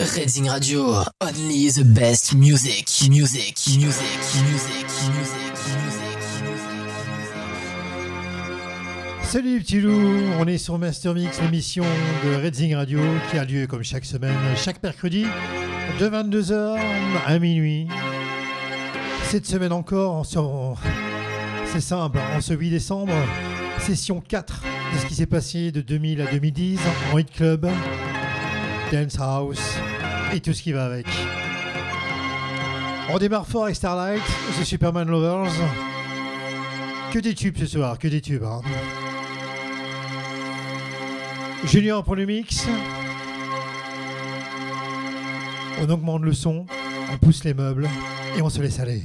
Redding Radio, only the best music, music, music, music, music, music. Salut les petits loups, on est sur Master Mix, l'émission de Redding Radio qui a lieu comme chaque semaine, chaque mercredi, de 22h à minuit. Cette semaine encore, c'est simple, en ce 8 décembre, session 4 de ce qui s'est passé de 2000 à 2010 en hit club, dance house et tout ce qui va avec. On démarre fort avec Starlight, The Superman Lovers. Que des tubes ce soir, que des tubes. hein. Julien pour le mix. On augmente le son, on pousse les meubles et on se laisse aller.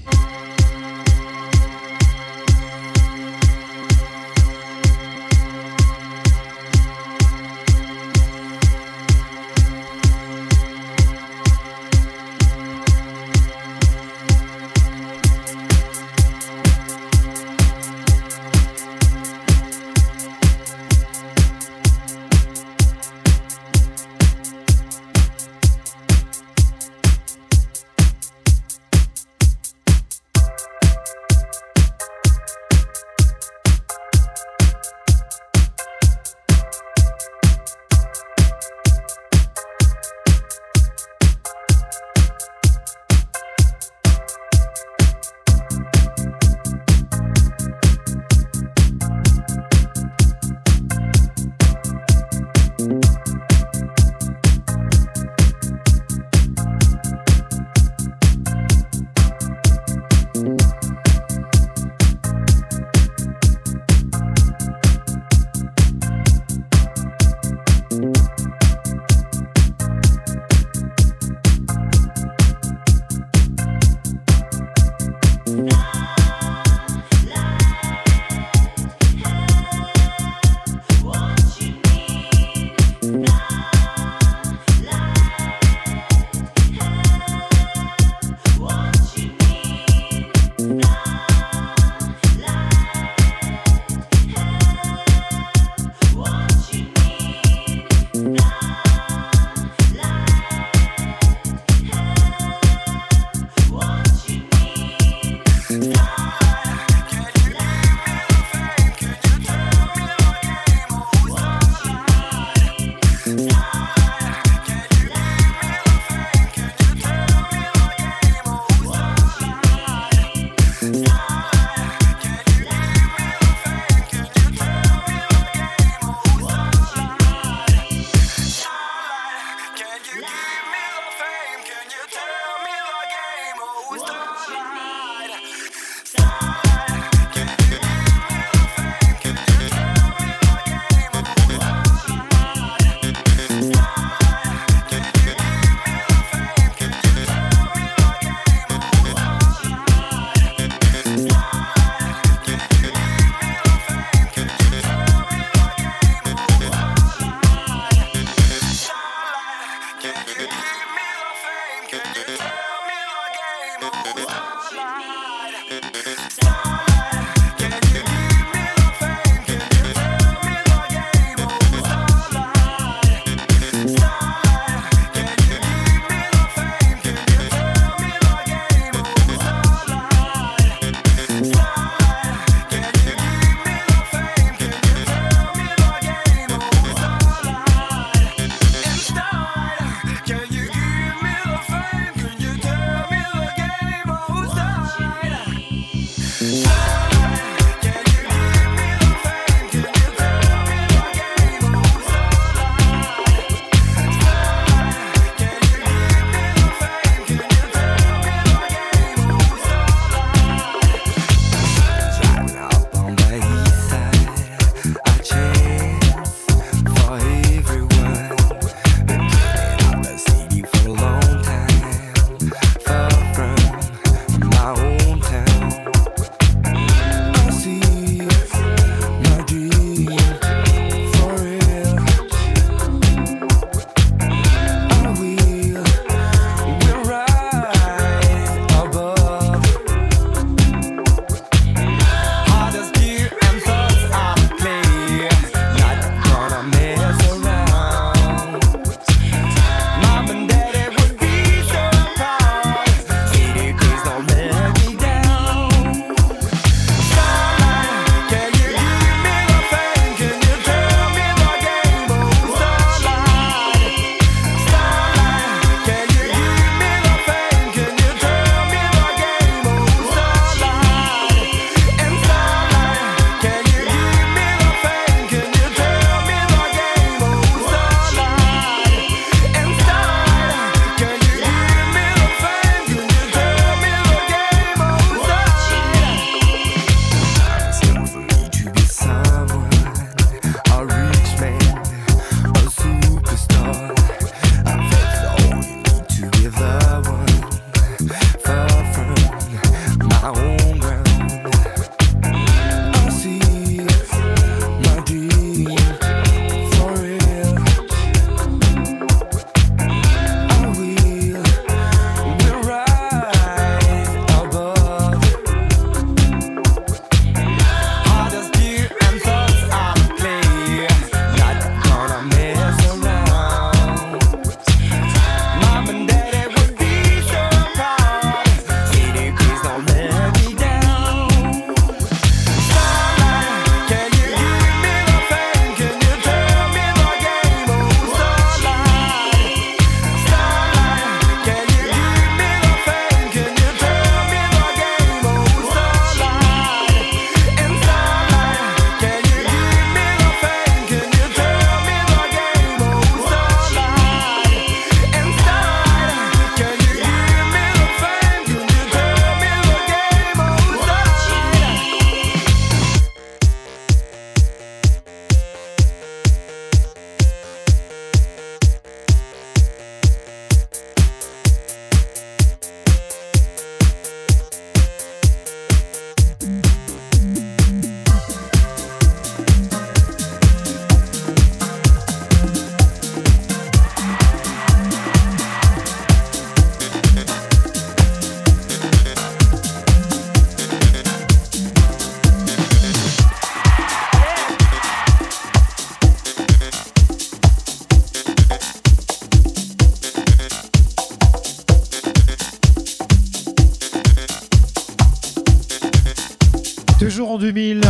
En 2000.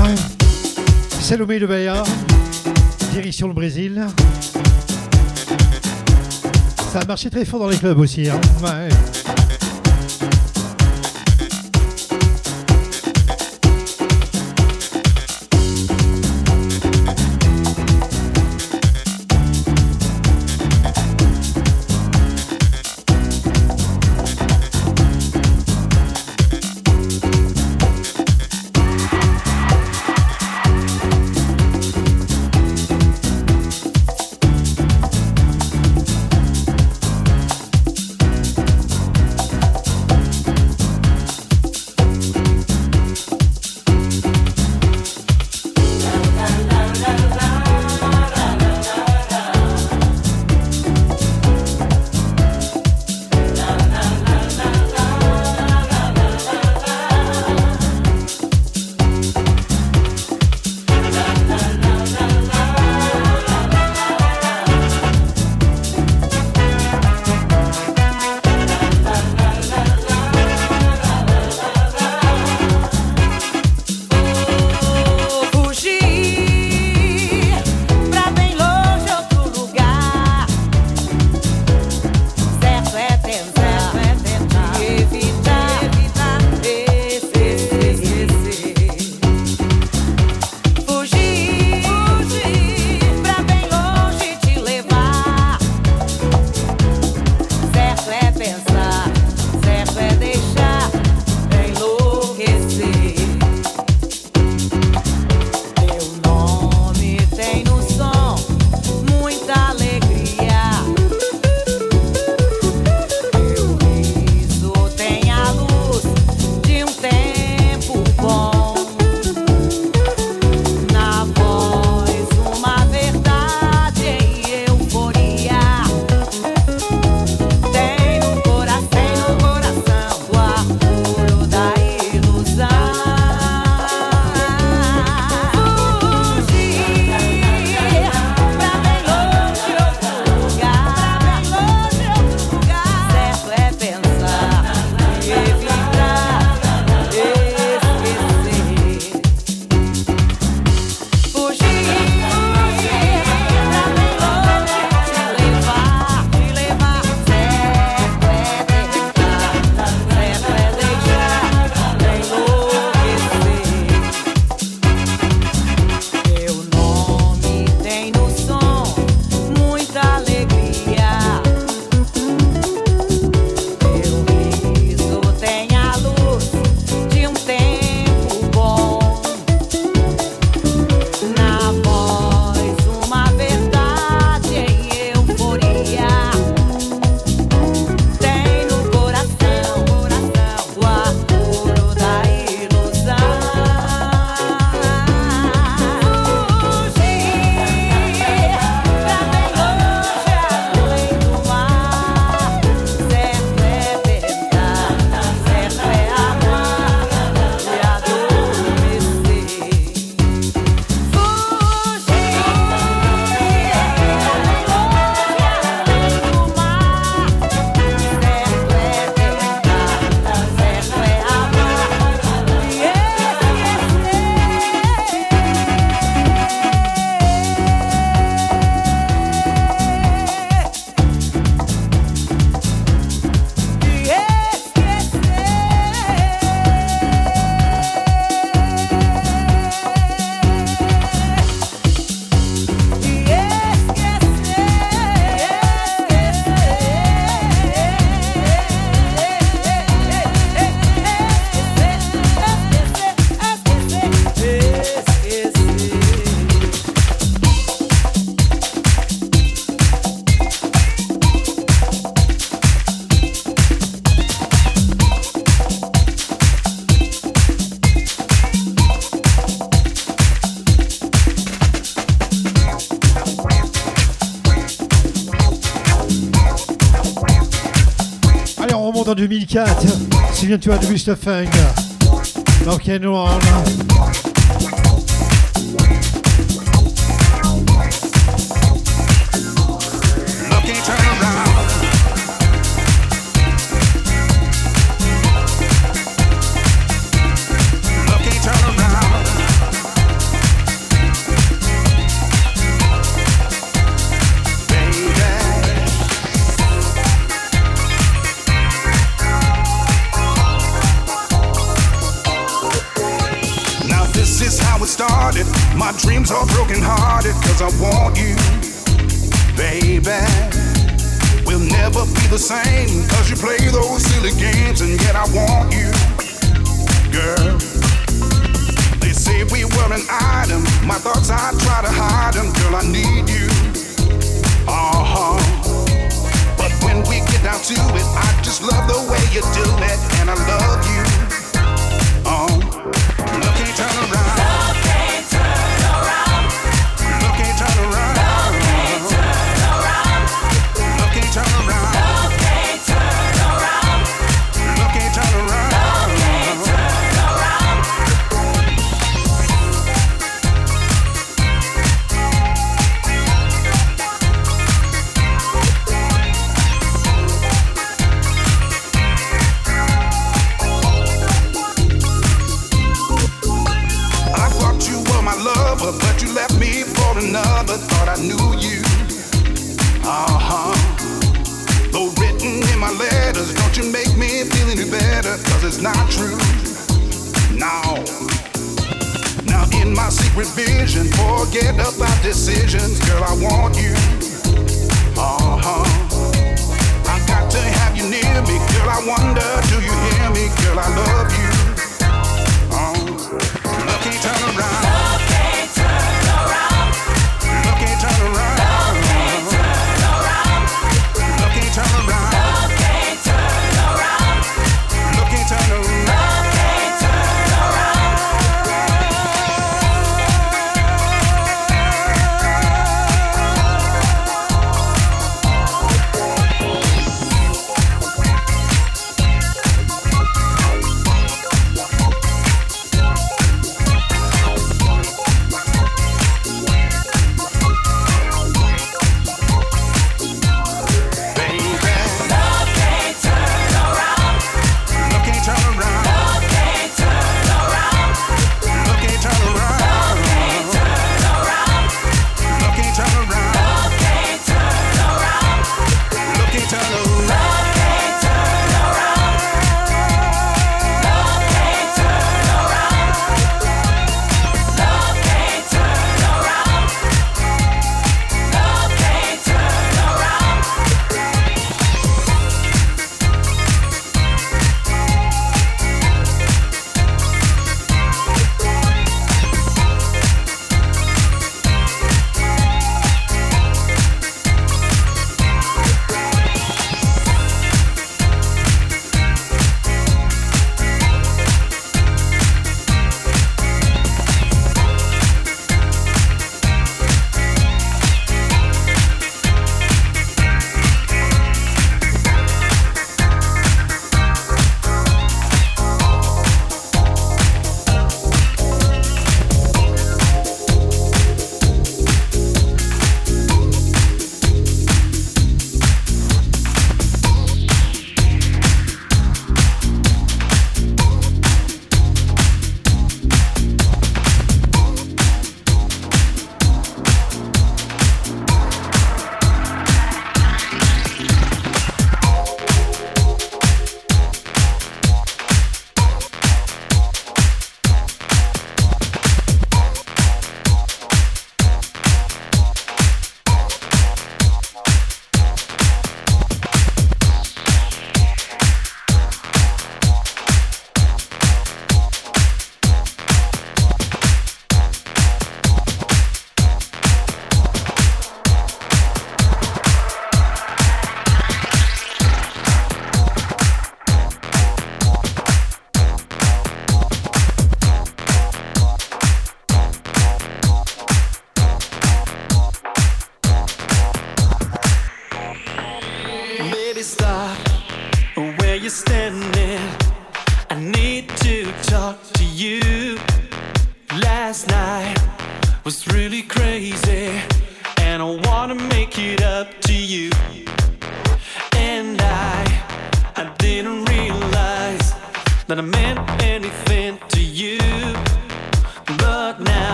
Salomé de Bahia, direction le Brésil. Ça a marché très fort dans les clubs aussi. Hein. Souviens-toi de Mr. Funk. Rock and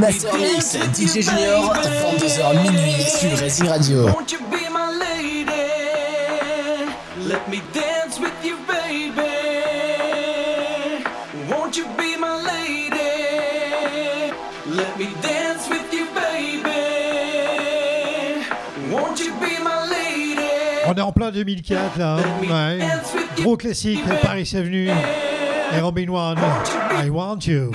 Master Mix DJ Junior 22h minuit sur Radio. Won't you be my lady? Let me dance with you baby. Won't you be my lady? Let me dance with you baby. Won't you be my lady? On est en plein 2004 là, ouais. Gros classique, Paris Avenue et Robin One, I Want You.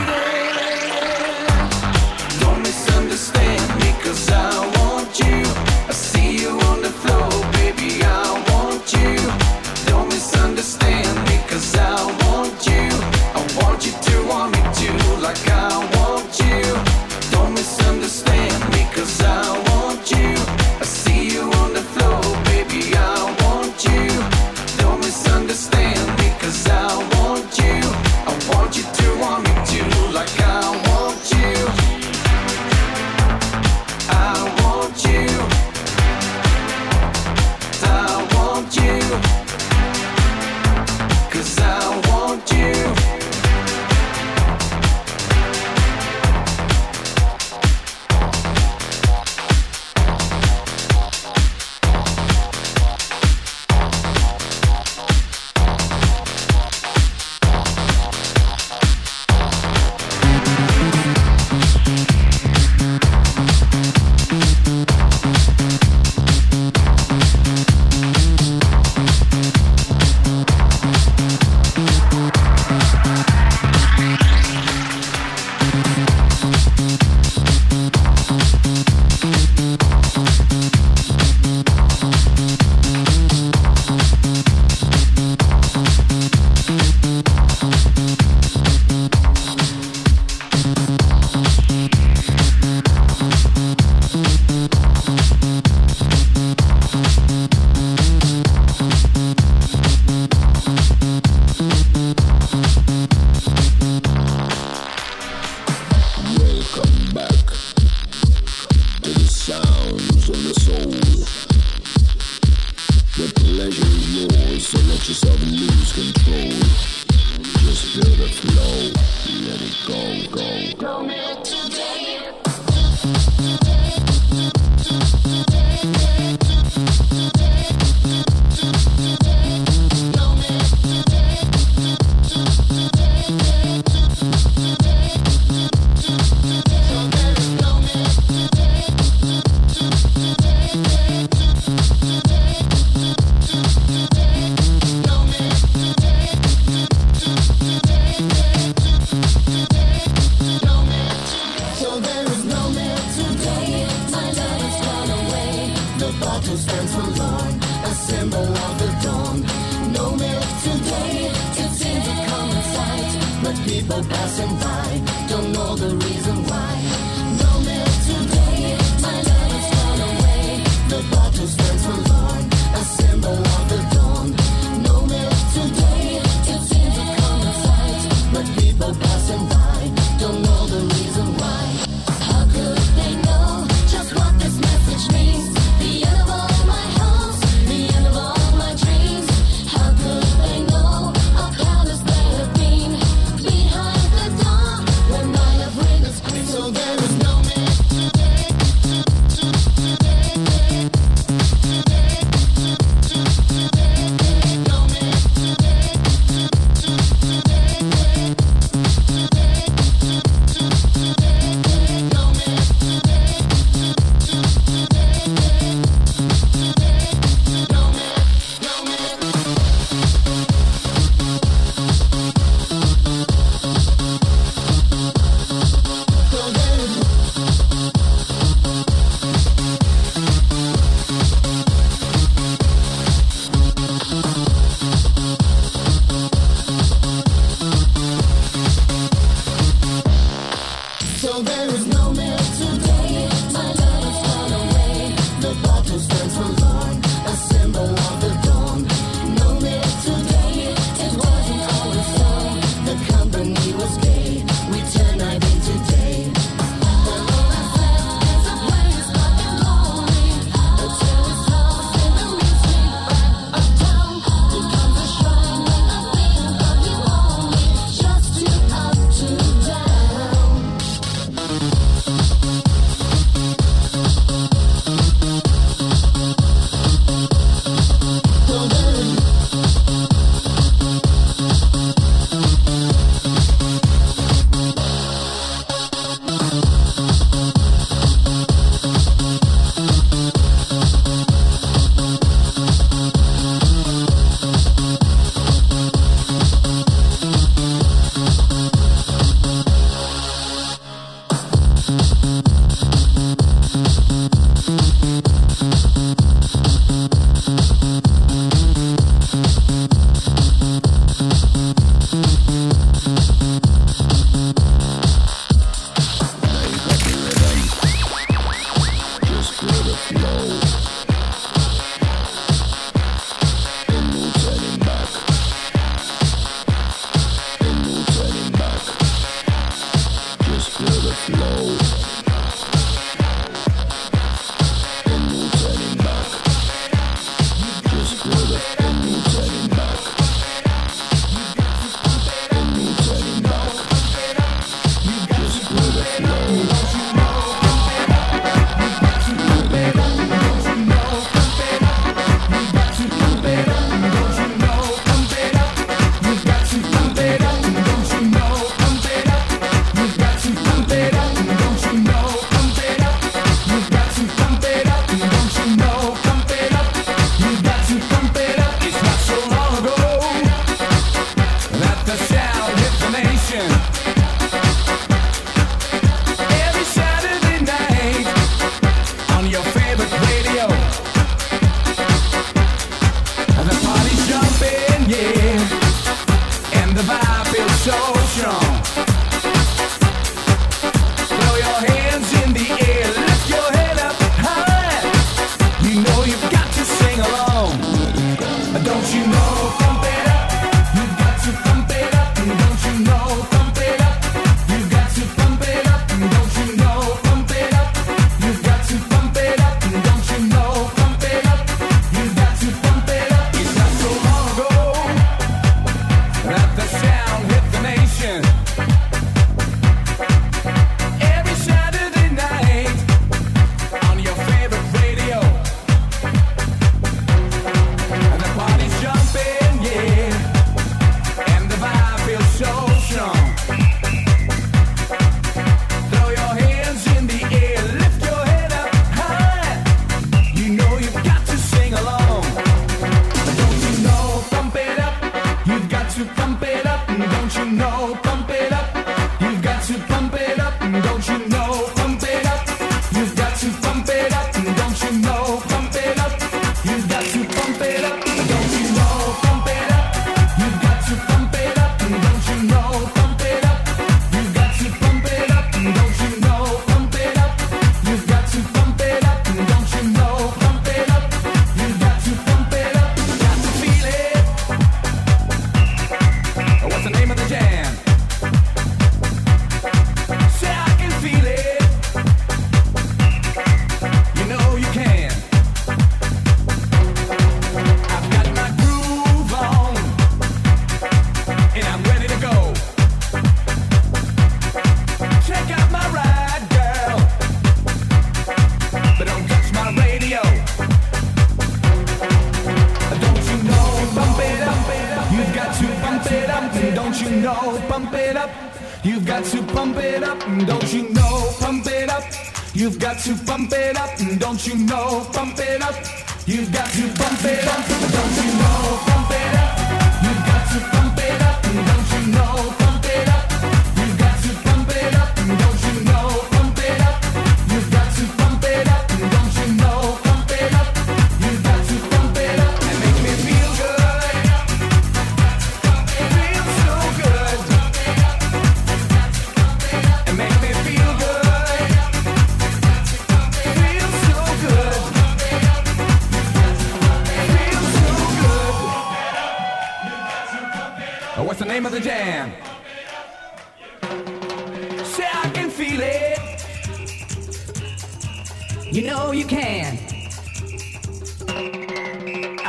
Let yourself lose control. Just feel the flow. Let it go, go. Go.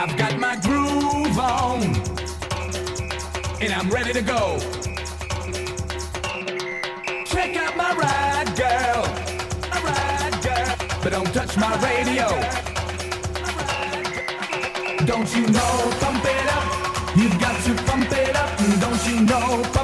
I've got my groove on, and I'm ready to go. Check out my ride, girl, my ride, girl. But don't touch my radio. Don't you know, pump it up. You've got to pump it up. Don't you know?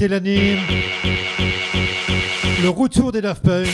C'était. Le retour des Daft Punk.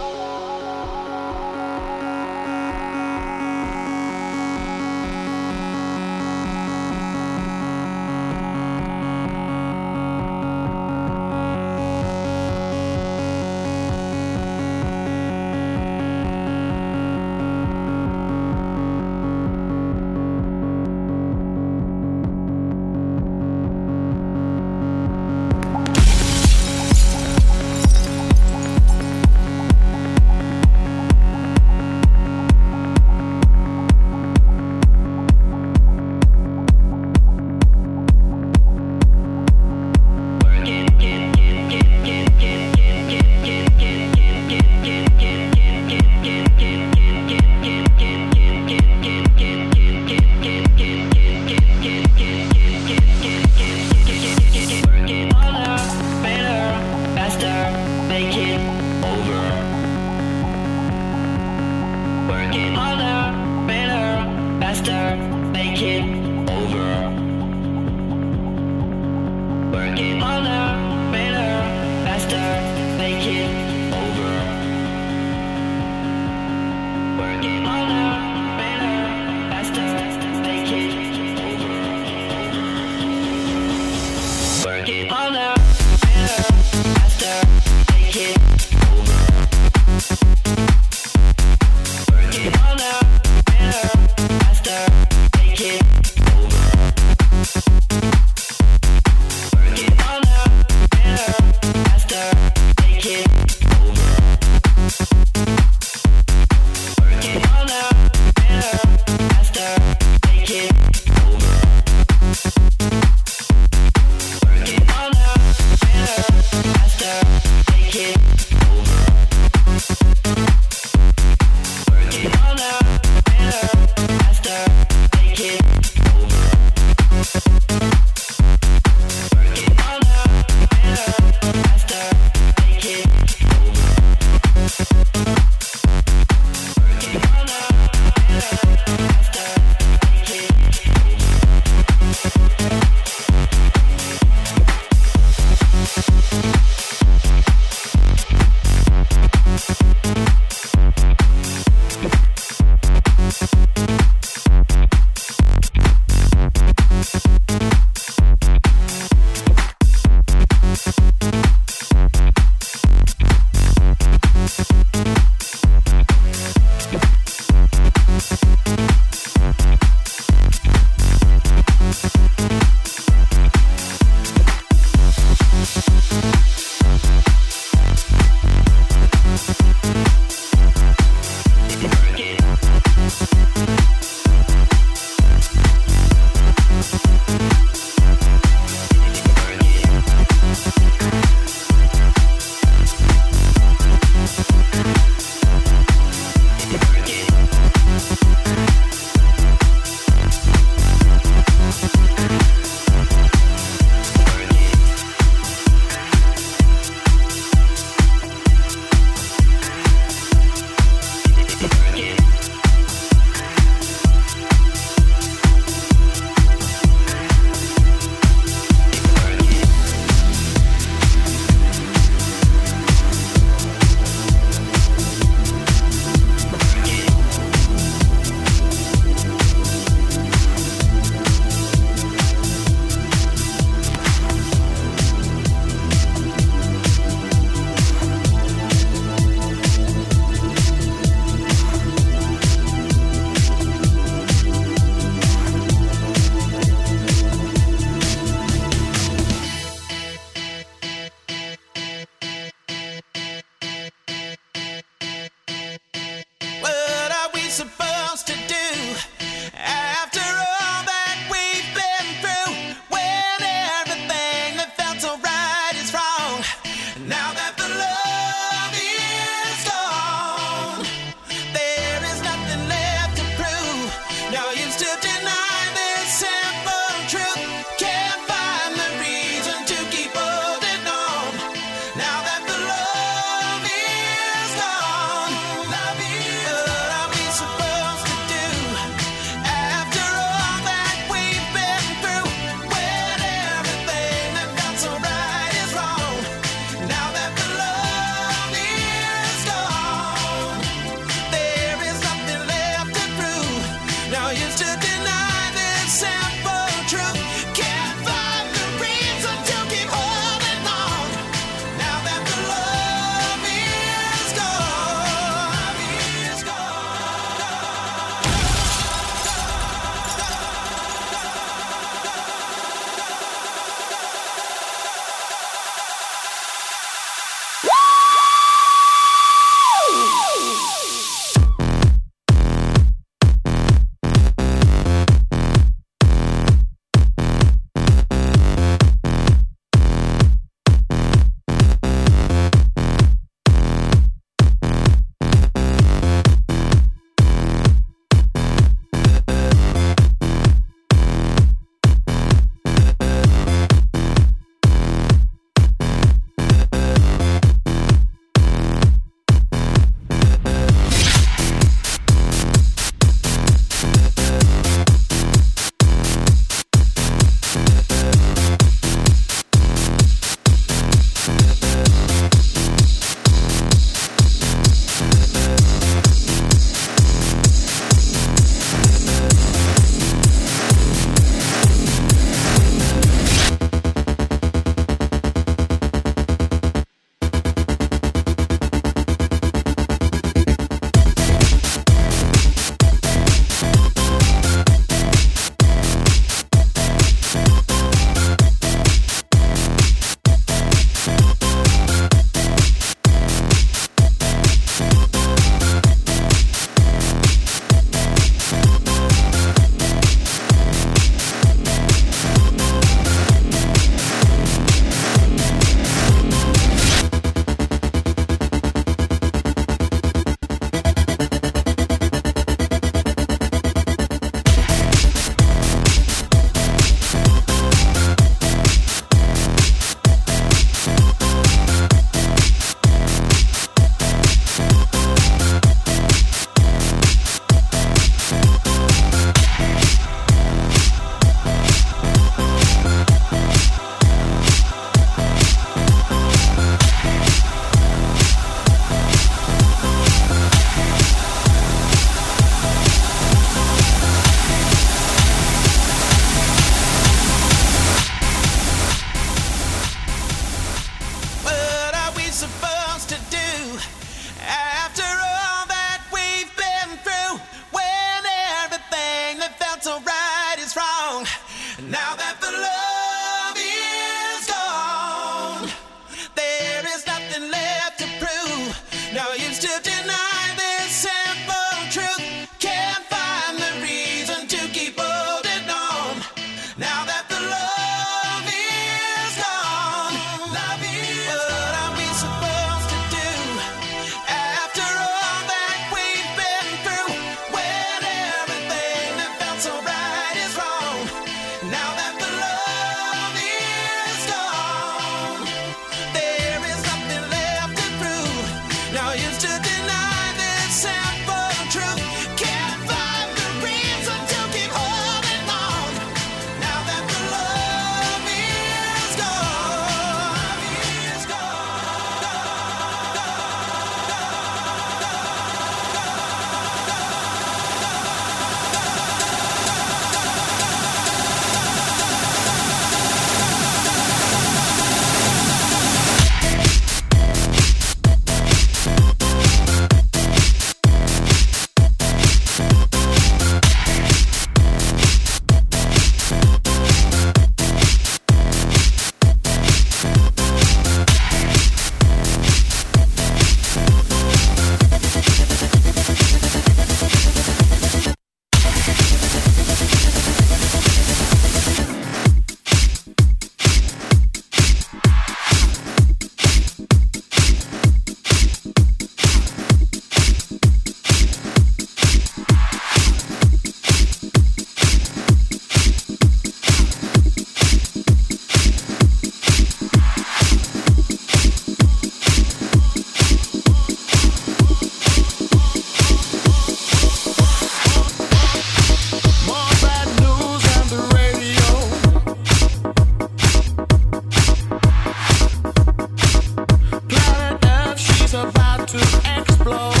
to explode.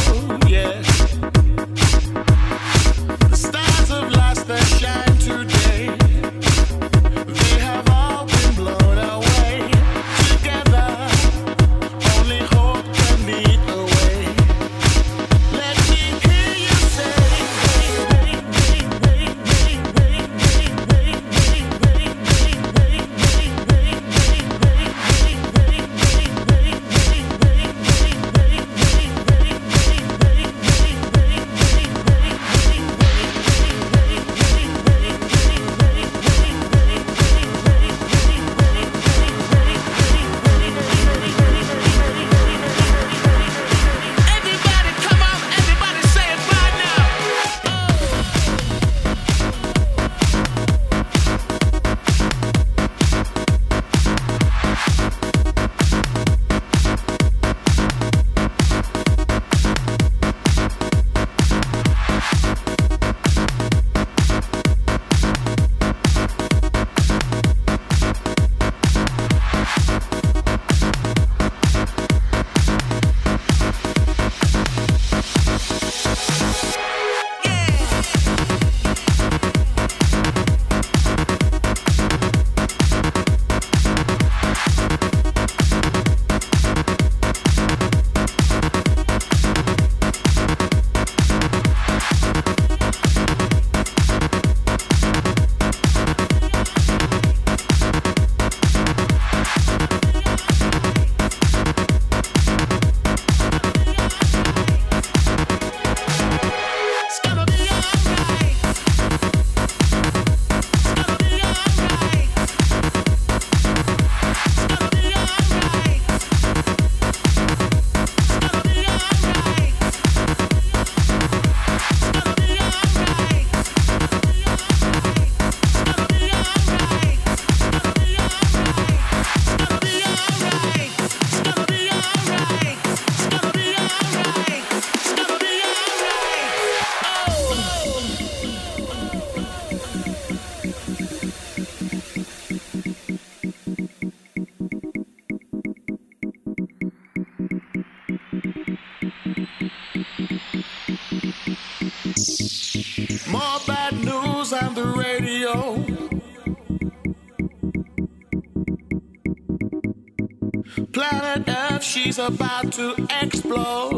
About to explode,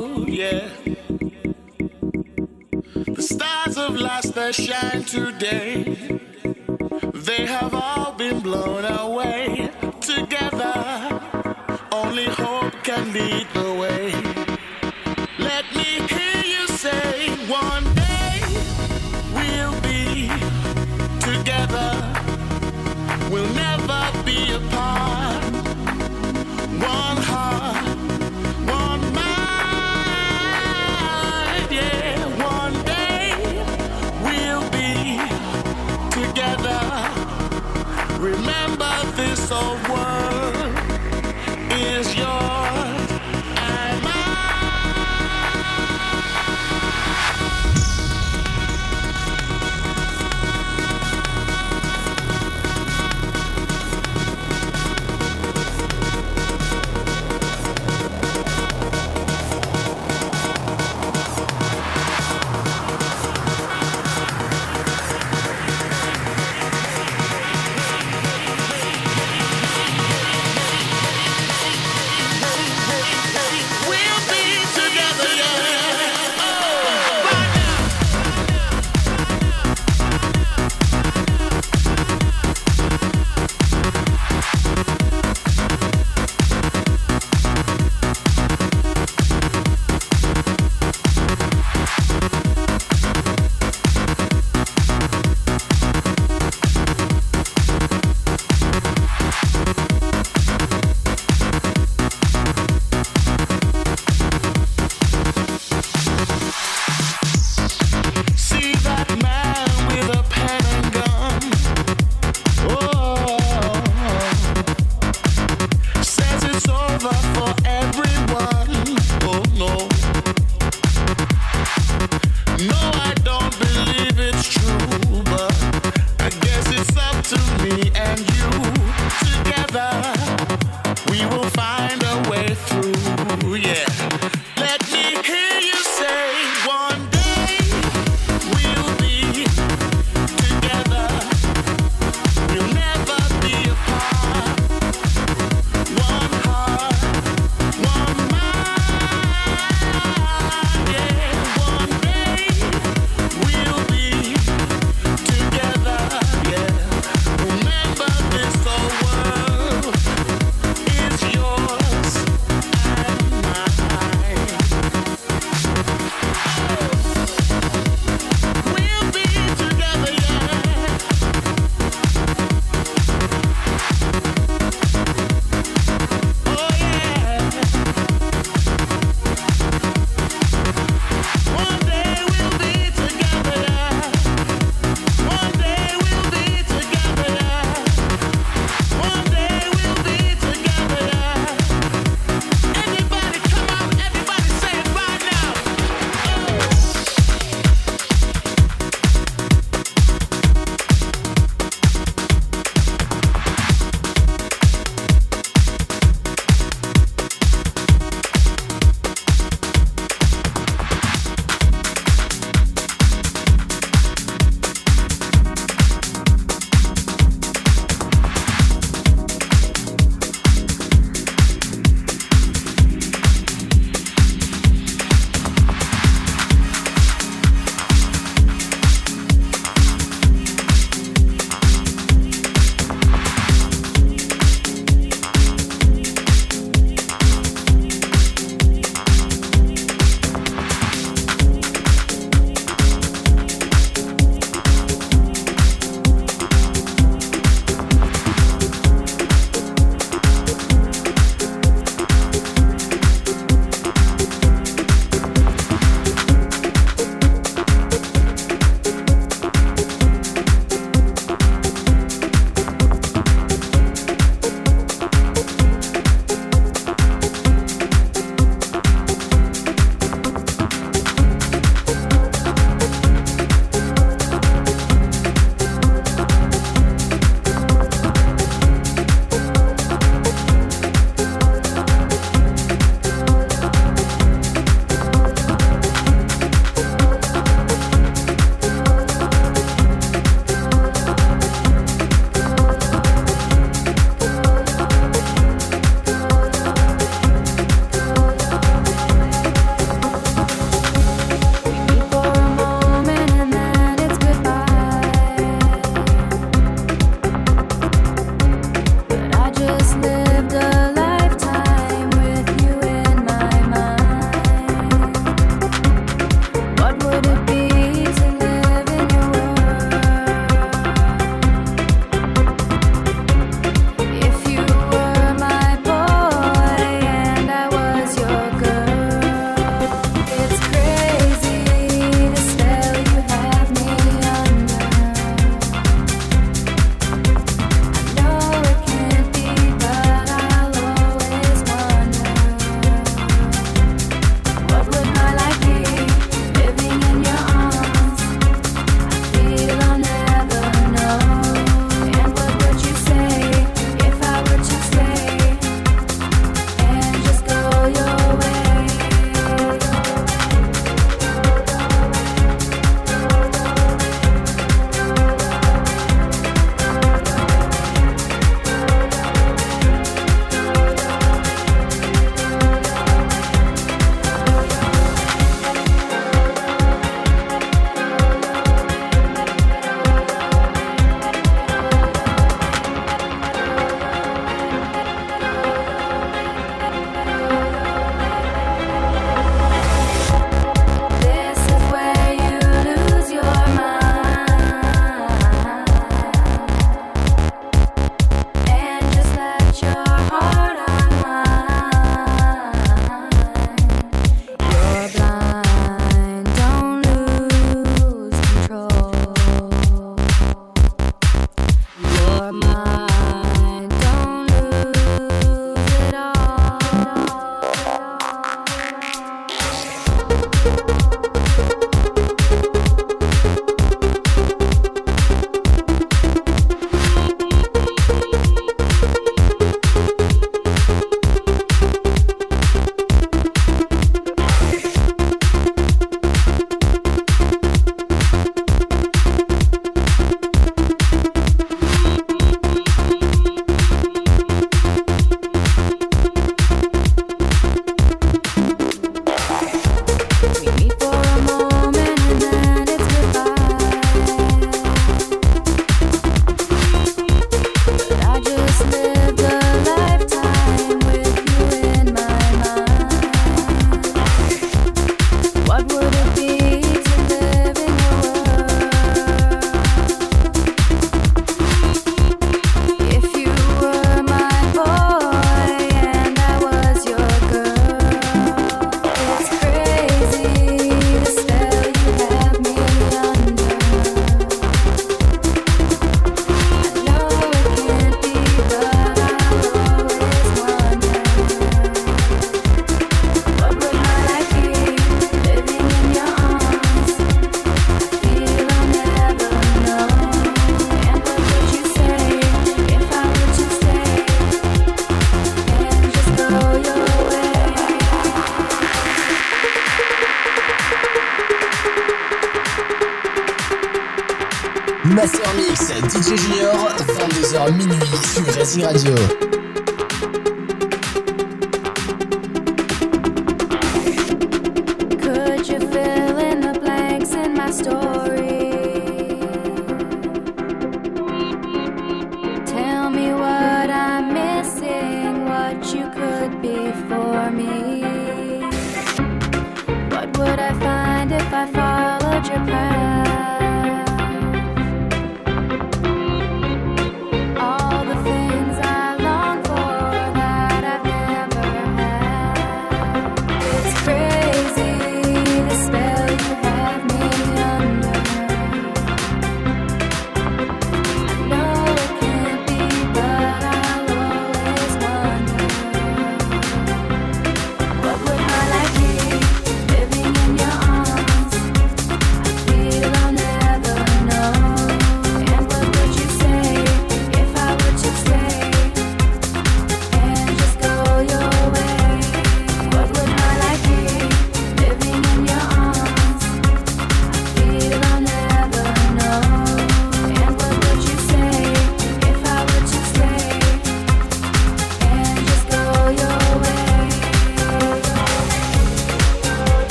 Master Mix, DJ Junior, 22h minuit sur Racing Radio.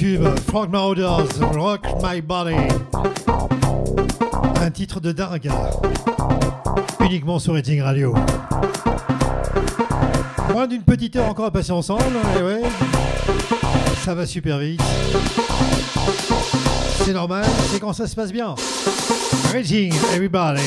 tube, Rock My Body. Un titre de dingue, hein. uniquement sur Rating Radio. Moins d'une petite heure encore à passer ensemble, eh ouais, ça va super vite. C'est normal, c'est quand ça se passe bien. Rating, everybody.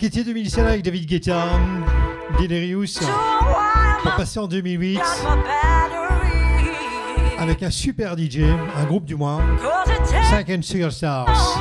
quitté 2007 avec David Guetta, Delirious, pour passer en 2008 avec un super DJ, un groupe du moins, Second Sugar Stars.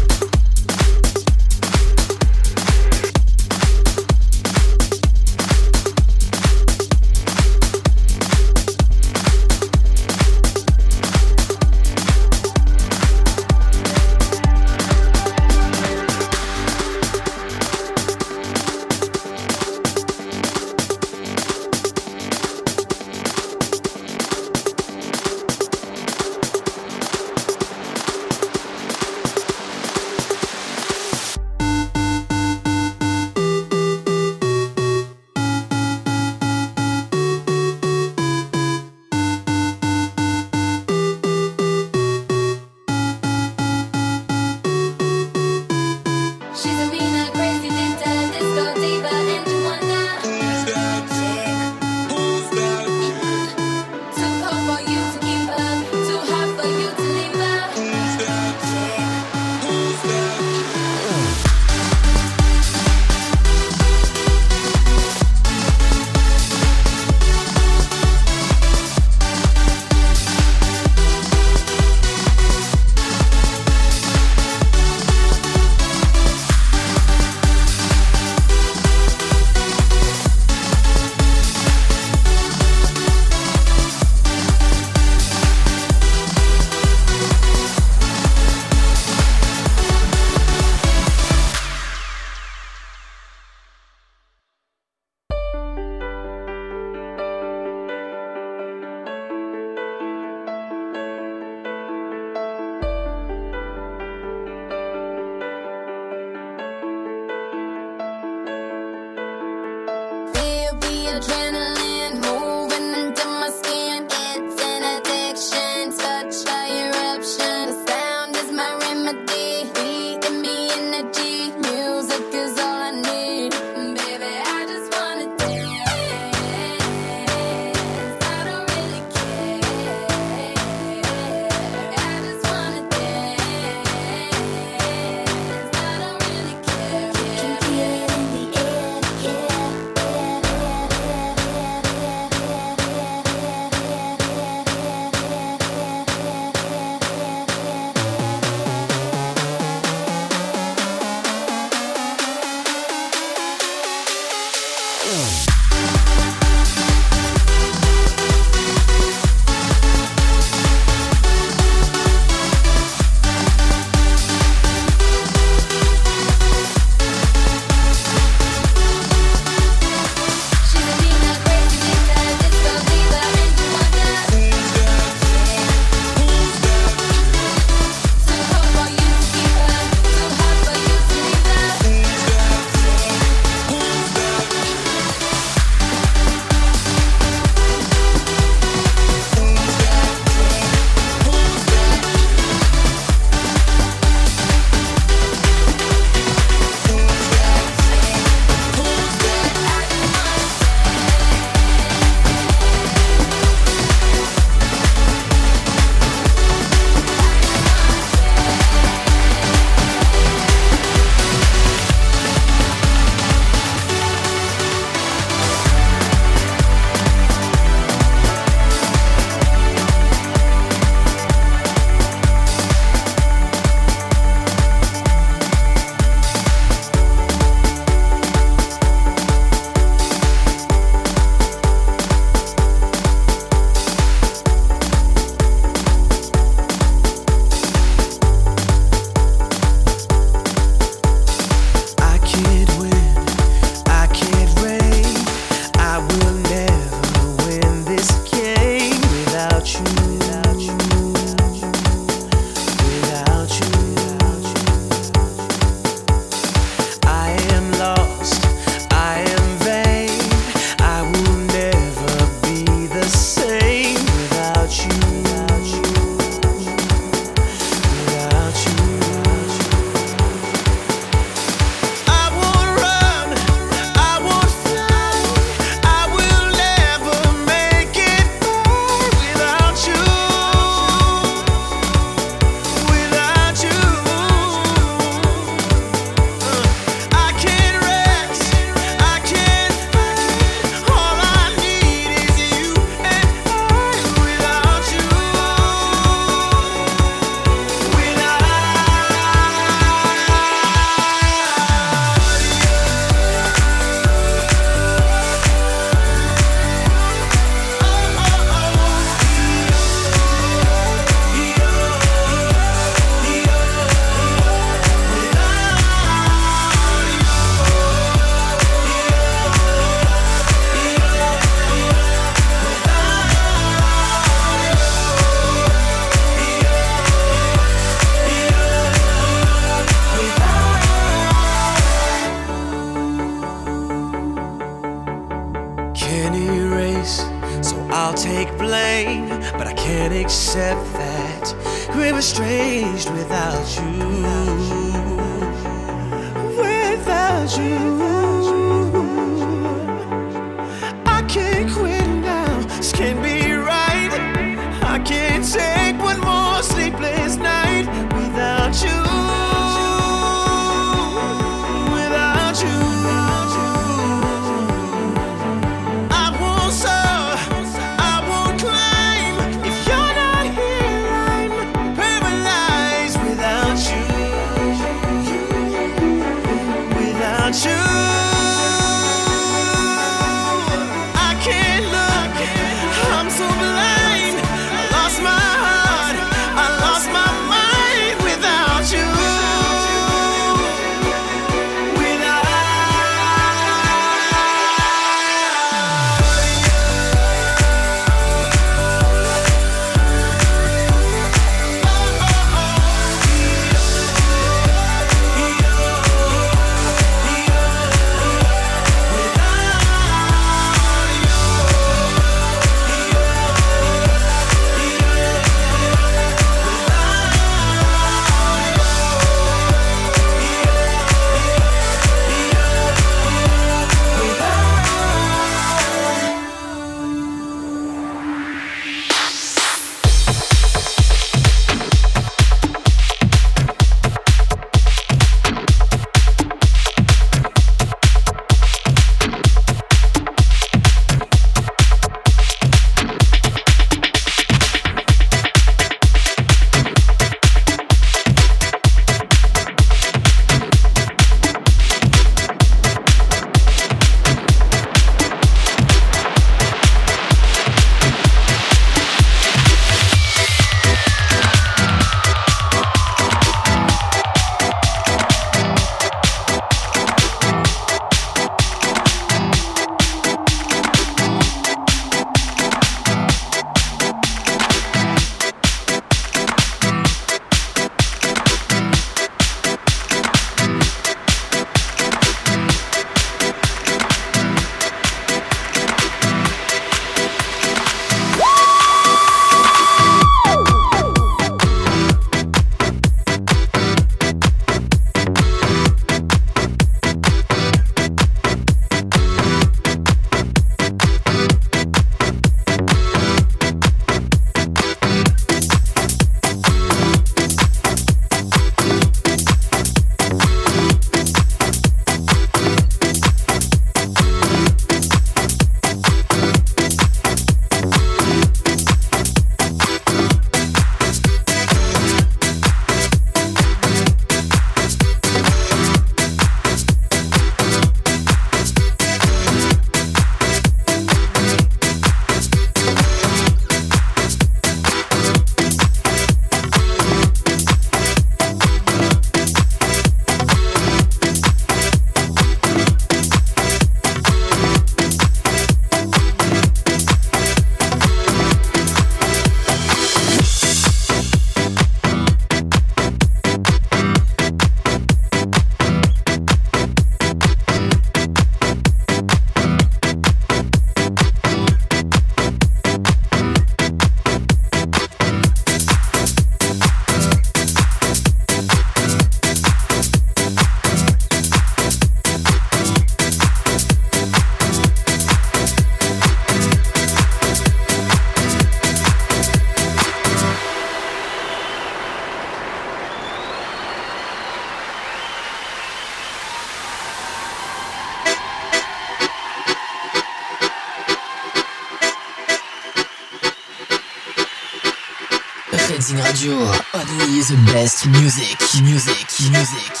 Radio, only the best music, music, music, music, music,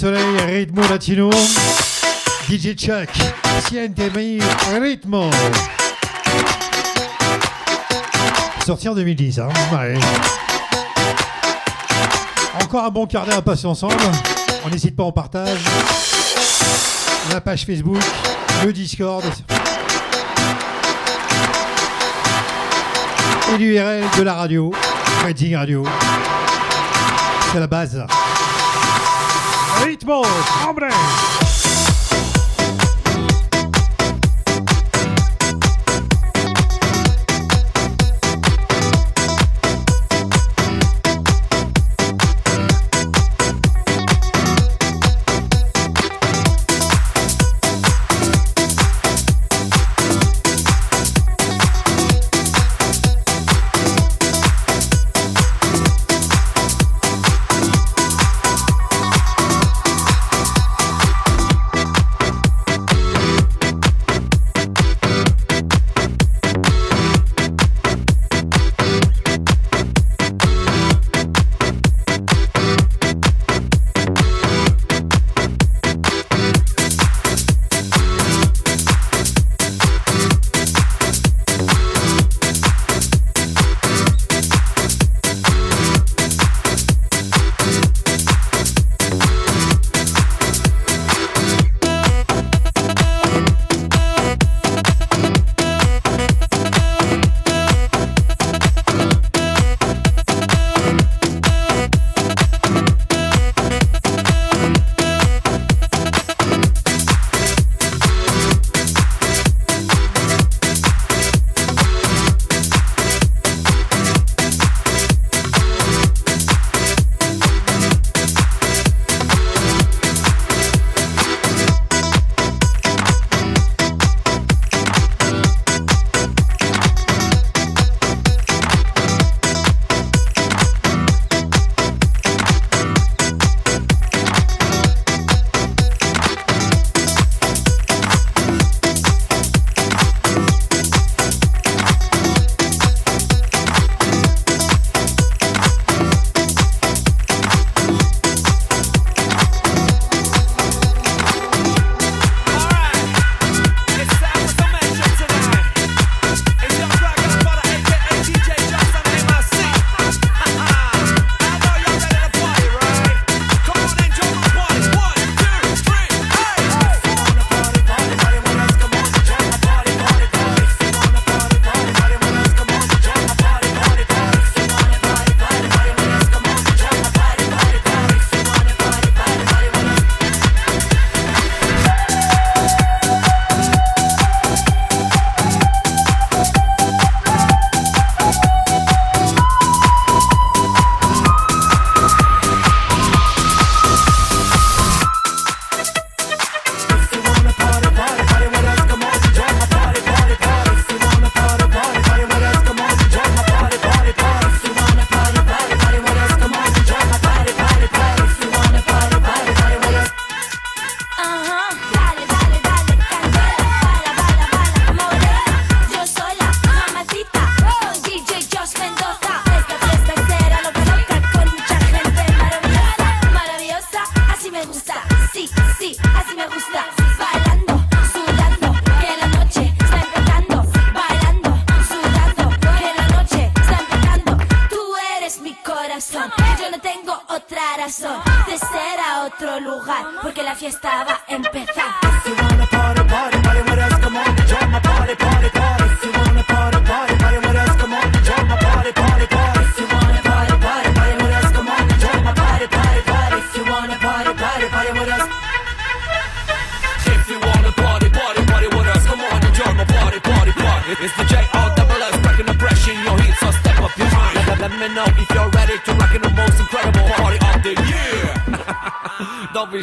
soleil, rythmo latino. DJ Chuck, Siente mi ritmo. Sorti en 2010, hein. Encore un bon quart d'heure à passer ensemble. On n'hésite pas, on partage. La page Facebook, le Discord. Et l'URL de la radio, Redding Radio. C'est la base. Ritmo, hombre.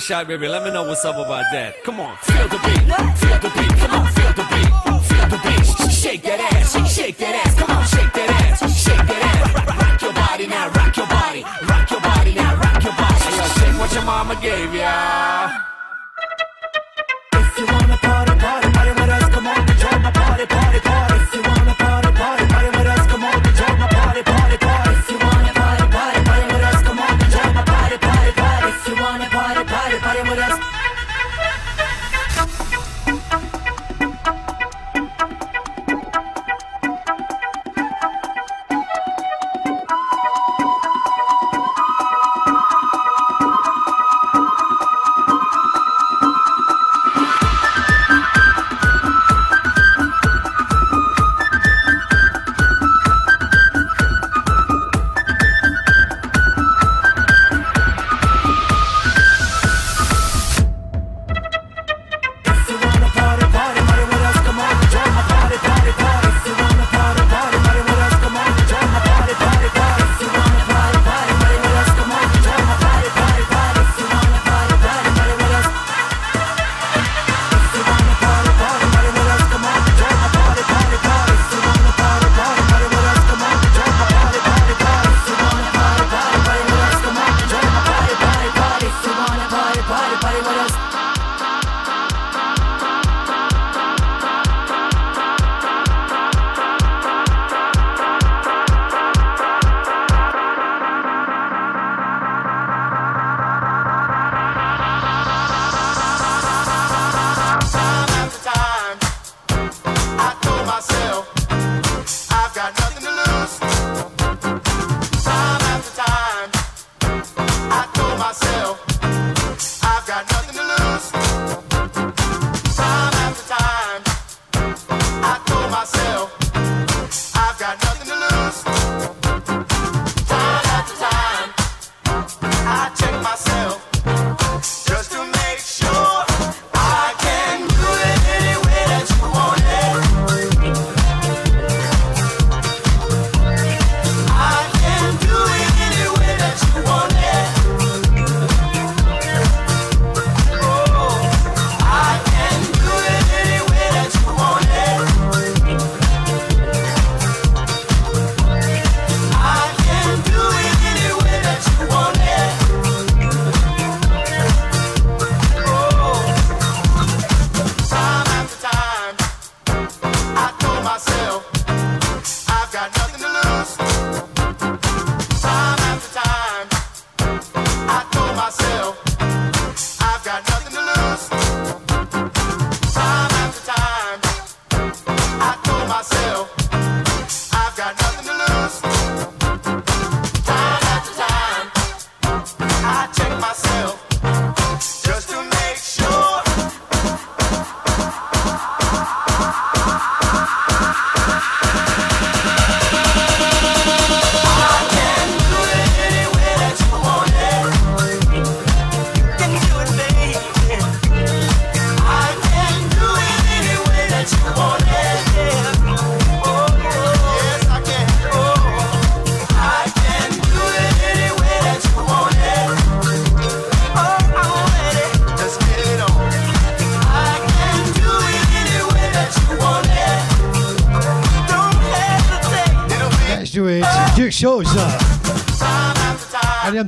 Shy, baby. Let me know what's up about that. Come on, feel the beat, feel the beat. Come on, feel the beat, feel the beat. Shake that ass, shake, that ass. Come on, shake that ass, shake that ass. Rock, your body now, rock your body, rock your body now, rock your body. Hey, shake what your mama gave ya.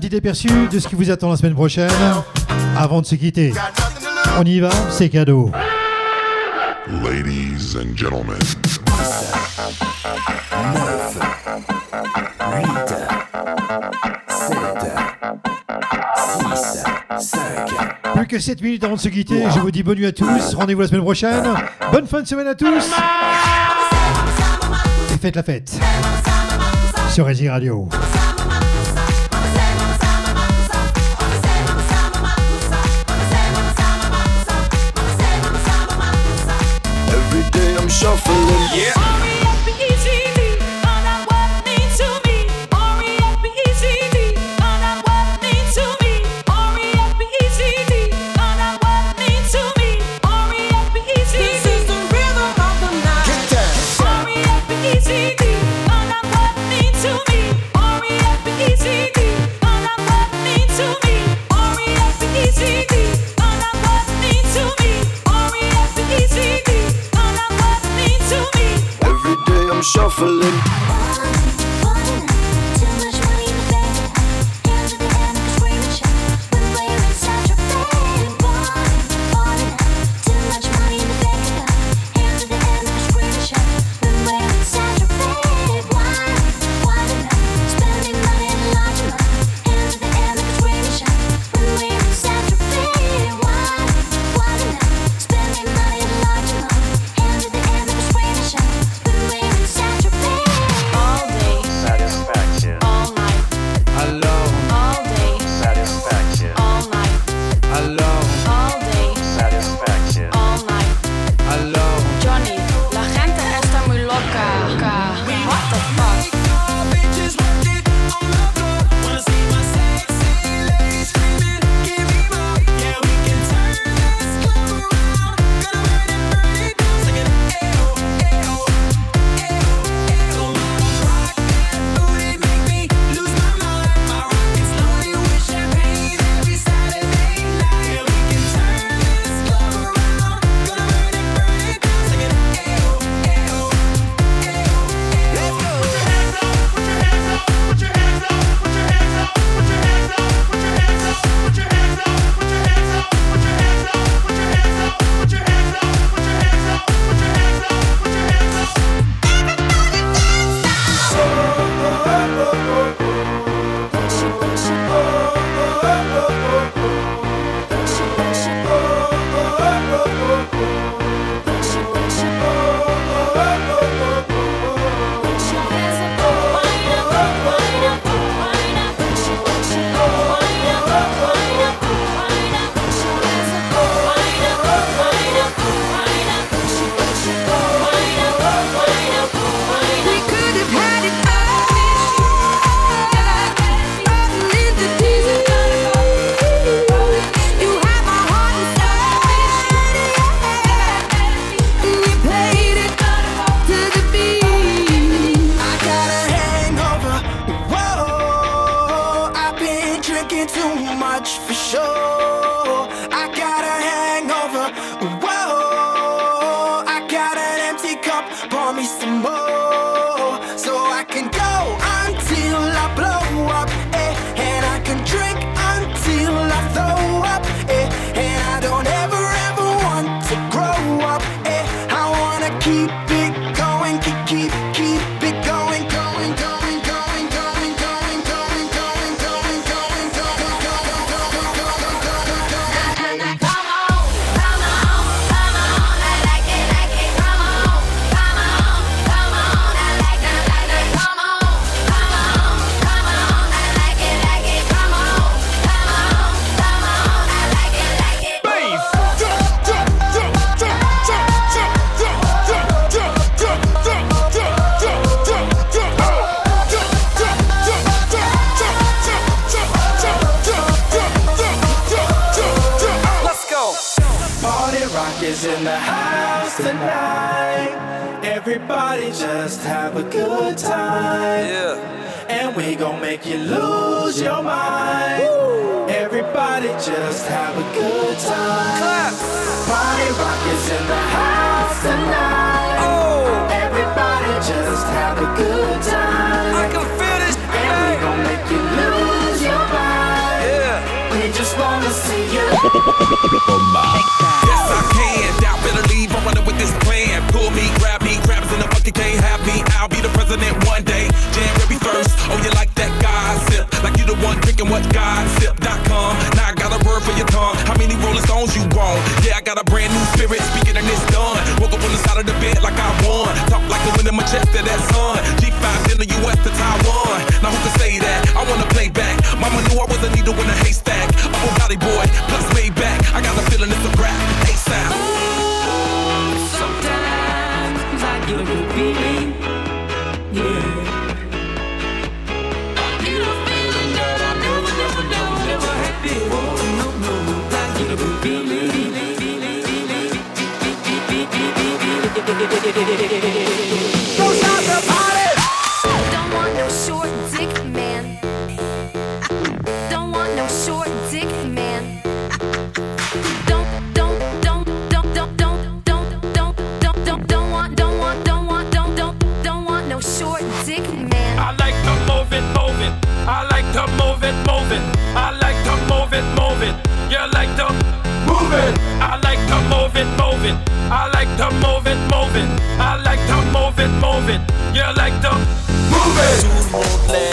Petit aperçu de ce qui vous attend la semaine prochaine. Avant de se quitter, on y va, c'est cadeau. Ladies and gentlemen. 9, 8, 7, 6, 5. Plus que 7 minutes avant de se quitter, je vous dis bonne nuit à tous. Rendez-vous la semaine prochaine. Bonne fin de semaine à tous. Et faites la fête sur Resi Radio. Shuffling. Yeah. shuffling. make you lose your mind. Woo. Everybody just have a good time. Clap. Party rock is in the house tonight. Oh. Everybody just have a good time. I can feel this. And hey. we gon' make you lose your mind. Yeah. We just wanna see you. oh my. Yes, I can. Doubt better leave. I'm running with this plan. Pull me, grab me, grabs in the bucket. can't have me. I'll be the president. drinking what God sip.com. Now I got a word for your tongue. How many Rolling Stones you want? Yeah, I got a brand new spirit speaking and it's done. Woke up on the side of the bed like I won. Talk like the wind in my chest to that sun. G5 in the US to Taiwan. Yeah, like the move.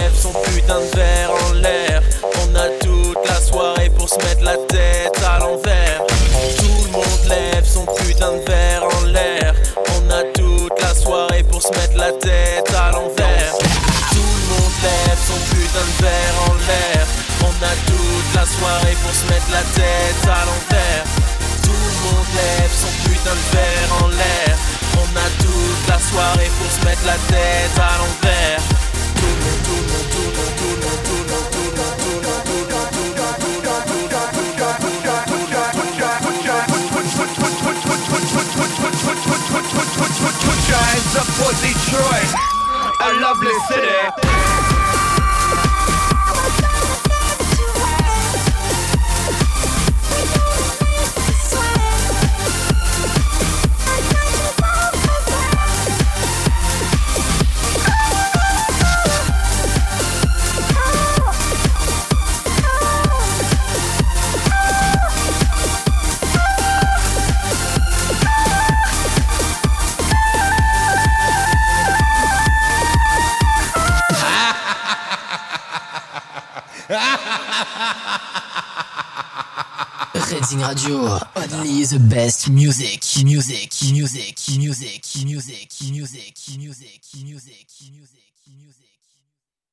the best music.